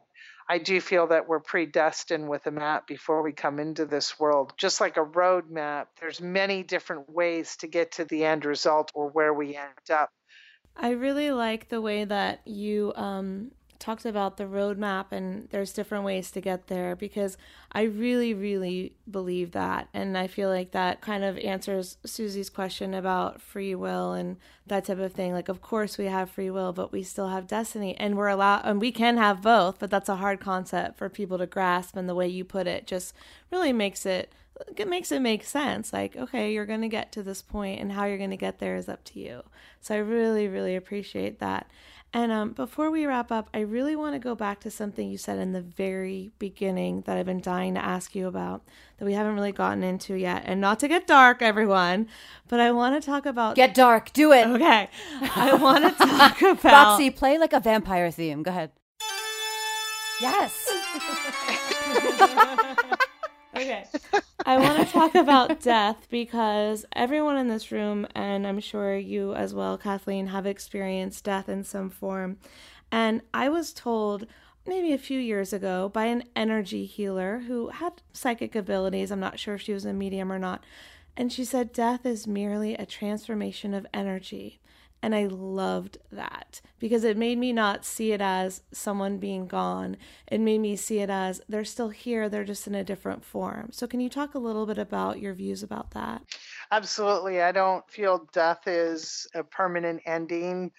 I do feel that we're predestined with a map before we come into this world. Just like a road map, there's many different ways to get to the end result or where we end up. I really like the way that you um, talked about the roadmap and there's different ways to get there because I really, really believe that. And I feel like that kind of answers Susie's question about free will and that type of thing. Like, of course, we have free will, but we still have destiny and we're allowed, and we can have both, but that's a hard concept for people to grasp. And the way you put it just really makes it it makes it make sense. Like, okay, you're going to get to this point, and how you're going to get there is up to you. So I really, really appreciate that. And um, before we wrap up, I really want to go back to something you said in the very beginning that I've been dying to ask you about that we haven't really gotten into yet. And not to get dark, everyone, but I want to talk about. Get dark. Do it. Okay. I want to talk about. Roxy, play like a vampire theme. Go ahead. Yes. okay. I want to talk about death because everyone in this room, and I'm sure you as well, Kathleen, have experienced death in some form. And I was told maybe a few years ago by an energy healer who had psychic abilities. I'm not sure if she was a medium or not. And she said death is merely a transformation of energy. And I loved that because it made me not see it as someone being gone. It made me see it as they're still here, they're just in a different form. So, can you talk a little bit about your views about that? Absolutely. I don't feel death is a permanent ending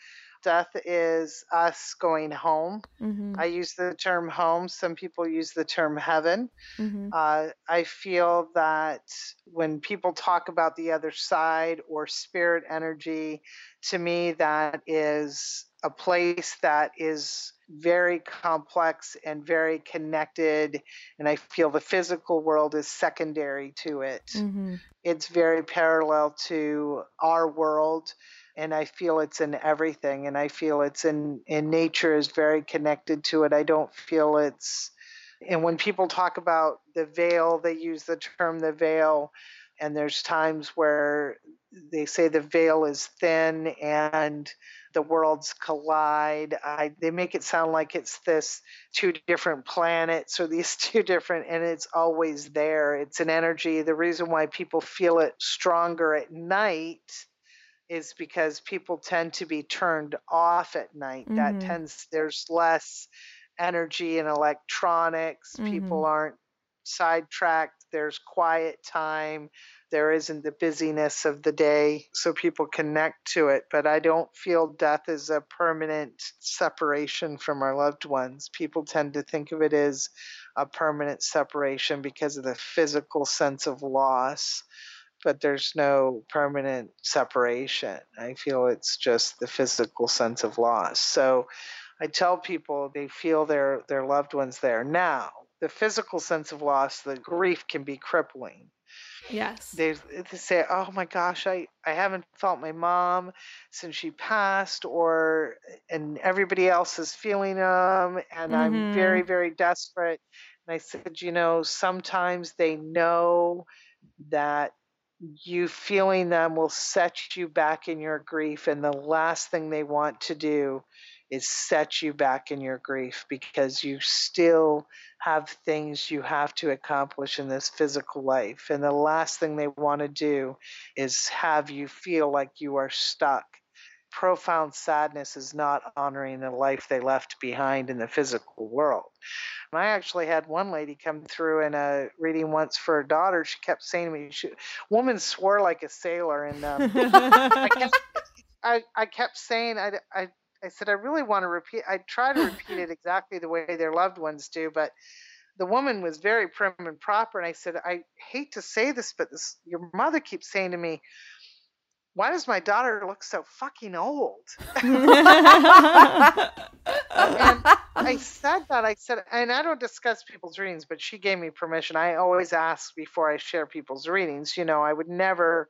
death is us going home. Mm-hmm. I use the term home. Some people use the term heaven. Mm-hmm. Uh, I feel that when people talk about the other side or spirit energy, to me, that is a place that is very complex and very connected. And I feel the physical world is secondary to it. Mm-hmm. It's very parallel to our world and I feel it's in everything, and I feel it's in in nature is very connected to it. I don't feel it's, and when people talk about the veil, they use the term the veil, and there's times where they say the veil is thin and the worlds collide. I, they make it sound like it's this two different planets or these two different, and it's always there. It's an energy. The reason why people feel it stronger at night is because people tend to be turned off at night. Mm-hmm. That tends there's less energy in electronics. Mm-hmm. People aren't sidetracked. There's quiet time. There isn't the busyness of the day, so people connect to it. But I don't feel death is a permanent separation from our loved ones. People tend to think of it as a permanent separation because of the physical sense of loss but there's no permanent separation. I feel it's just the physical sense of loss. So I tell people they feel their, their loved ones there. Now, the physical sense of loss, the grief can be crippling. Yes. They, they say, oh my gosh, I, I haven't felt my mom since she passed, or, and everybody else is feeling them, and mm-hmm. I'm very, very desperate. And I said, you know, sometimes they know that you feeling them will set you back in your grief and the last thing they want to do is set you back in your grief because you still have things you have to accomplish in this physical life. And the last thing they want to do is have you feel like you are stuck. Profound sadness is not honoring the life they left behind in the physical world. I actually had one lady come through in a reading once for her daughter. She kept saying to me, she, "Woman swore like a sailor," and um, I, kept, I, I kept saying, I, I I said, I really want to repeat. I try to repeat it exactly the way their loved ones do, but the woman was very prim and proper. And I said, I hate to say this, but this, your mother keeps saying to me, why does my daughter look so fucking old? and I said that. I said, and I don't discuss people's readings, but she gave me permission. I always ask before I share people's readings. You know, I would never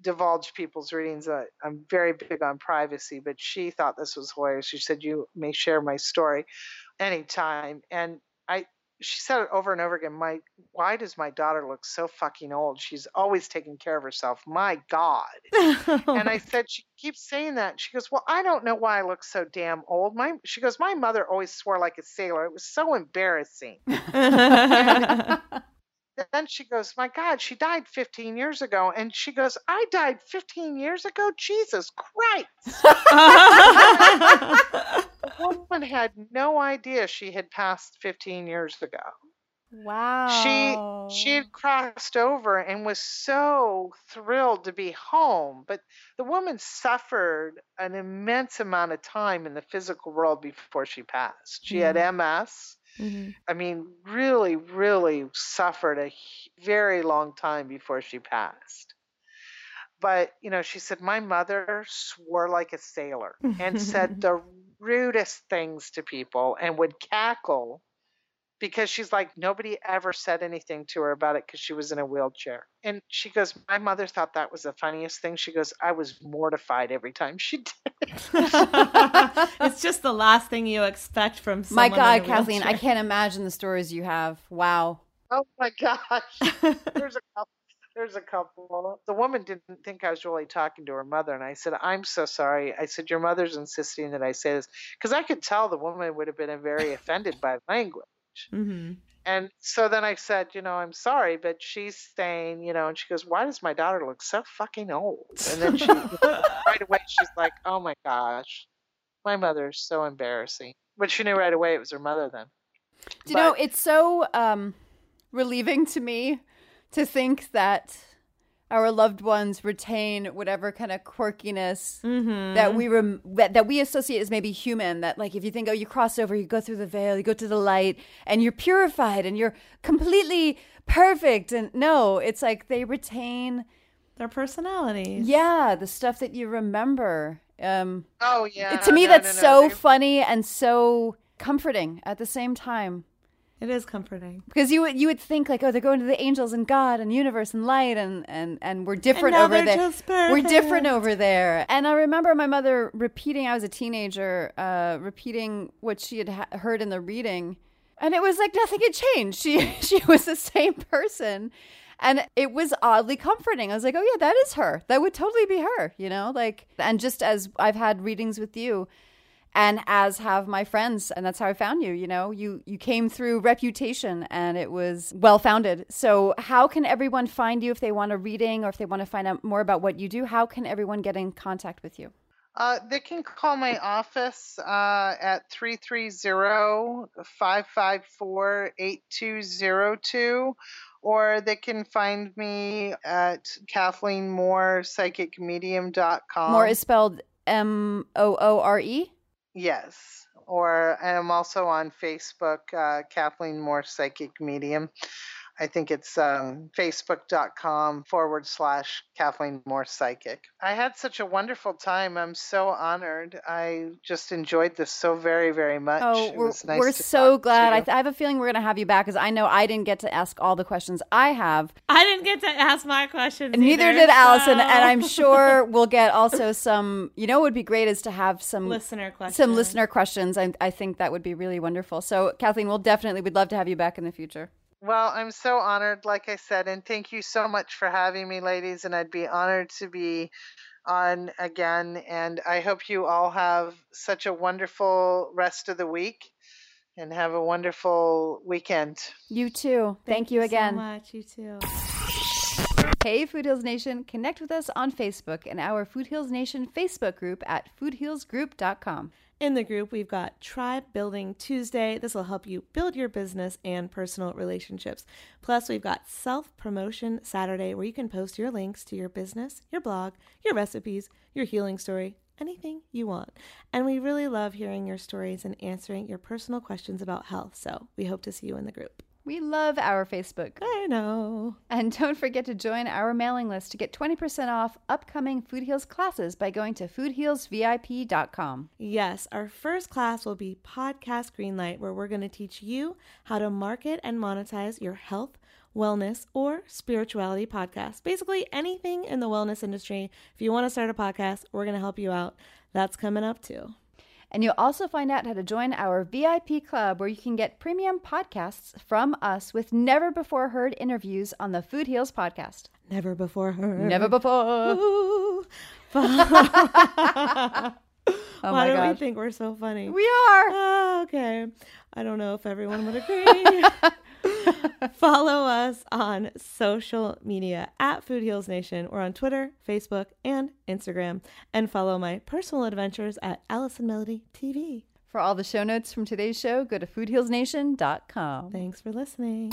divulge people's readings. Uh, I'm very big on privacy, but she thought this was hilarious. She said, "You may share my story anytime." And I, she said it over and over again. My, why does my daughter look so fucking old? She's always taking care of herself. My God. and I said, she keeps saying that. She goes, well, I don't know why I look so damn old. My, she goes, my mother always swore like a sailor. It was so embarrassing. then she goes, My God, she died 15 years ago. And she goes, I died 15 years ago? Jesus Christ. woman had no idea she had passed 15 years ago. Wow. She she had crossed over and was so thrilled to be home, but the woman suffered an immense amount of time in the physical world before she passed. She mm. had MS. Mm-hmm. I mean, really, really suffered a very long time before she passed. But, you know, she said, My mother swore like a sailor and said the rudest things to people and would cackle because she's like nobody ever said anything to her about it because she was in a wheelchair. And she goes my mother thought that was the funniest thing. She goes i was mortified every time she did it's just the last thing you expect from my god kathleen i can't imagine the stories you have. Wow. Oh my gosh. There's a couple there's a couple. The woman didn't think I was really talking to her mother, and I said, "I'm so sorry." I said, "Your mother's insisting that I say this," because I could tell the woman would have been very offended by language. Mm-hmm. And so then I said, you know, I'm sorry, but she's saying, you know, and she goes, why does my daughter look so fucking old? And then she, right away, she's like, oh my gosh, my mother's so embarrassing. But she knew right away it was her mother then. Do you but, know, it's so um, relieving to me to think that our loved ones retain whatever kind of quirkiness mm-hmm. that we rem- that, that we associate as maybe human that like if you think oh you cross over you go through the veil you go to the light and you're purified and you're completely perfect and no it's like they retain their personalities. Yeah the stuff that you remember. Um oh yeah. it, to me no, that's no, no, so funny and so comforting at the same time it is comforting because you would you would think like, oh, they're going to the angels and God and universe and light and and and we're different and over there. We're different over there. And I remember my mother repeating. I was a teenager, uh, repeating what she had ha- heard in the reading, and it was like nothing had changed. She she was the same person. And it was oddly comforting. I was like, oh, yeah, that is her. That would totally be her, you know? Like, and just as I've had readings with you, and as have my friends and that's how i found you you know? You you came through reputation and it was well founded so how can everyone find you if they want a reading or if they want to find out more about what you do? How can everyone get in contact with you? Uh, they can call my office uh, at 330-554-8202 or they can find me at kathleen moore psychicmedium.com moore is spelled m-o-o-r-e Yes. Or I'm also on Facebook, uh, Kathleen Moore Psychic Medium. I think it's um, facebook.com forward slash Kathleen Moore Psychic. I had such a wonderful time. I'm so honored. I just enjoyed this so very, very much. Oh, we're, nice we're so glad. I, th- I, have a feeling we're going to have you back because I know I didn't get to ask all the questions I have. I didn't get to ask my questions. And neither either, did so. Allison. And I'm sure we'll get also some, you know, what would be great is to have some listener questions. Some listener questions. I, I think that would be really wonderful. So, Kathleen, we'll definitely, we'd love to have you back in the future. Well, I'm so honored, like I said, and thank you so much for having me, ladies. And I'd be honored to be on again. And I hope you all have such a wonderful rest of the week and have a wonderful weekend. You too. Thank, Thank you, you again. so much. You too. Hey, Food Heals Nation, connect with us on Facebook in our Food Heals Nation Facebook group at foodhealsgroup.com. In the group, we've got Tribe Building Tuesday. This will help you build your business and personal relationships. Plus, we've got Self Promotion Saturday, where you can post your links to your business, your blog, your recipes, your healing story, anything you want. And we really love hearing your stories and answering your personal questions about health. So we hope to see you in the group. We love our Facebook. I know. And don't forget to join our mailing list to get 20% off upcoming Food Heals classes by going to foodhealsvip.com. Yes, our first class will be Podcast Greenlight, where we're going to teach you how to market and monetize your health, wellness, or spirituality podcast. Basically, anything in the wellness industry. If you want to start a podcast, we're going to help you out. That's coming up too. And you'll also find out how to join our VIP club where you can get premium podcasts from us with never before heard interviews on the Food Heals podcast. Never before heard. Never before. Oh Why do we think we're so funny? We are. Oh, okay. I don't know if everyone would agree. Follow us on social media at Food Heals Nation or on Twitter, Facebook, and Instagram. And follow my personal adventures at Allison Melody TV. For all the show notes from today's show, go to foodhealsnation.com. Thanks for listening.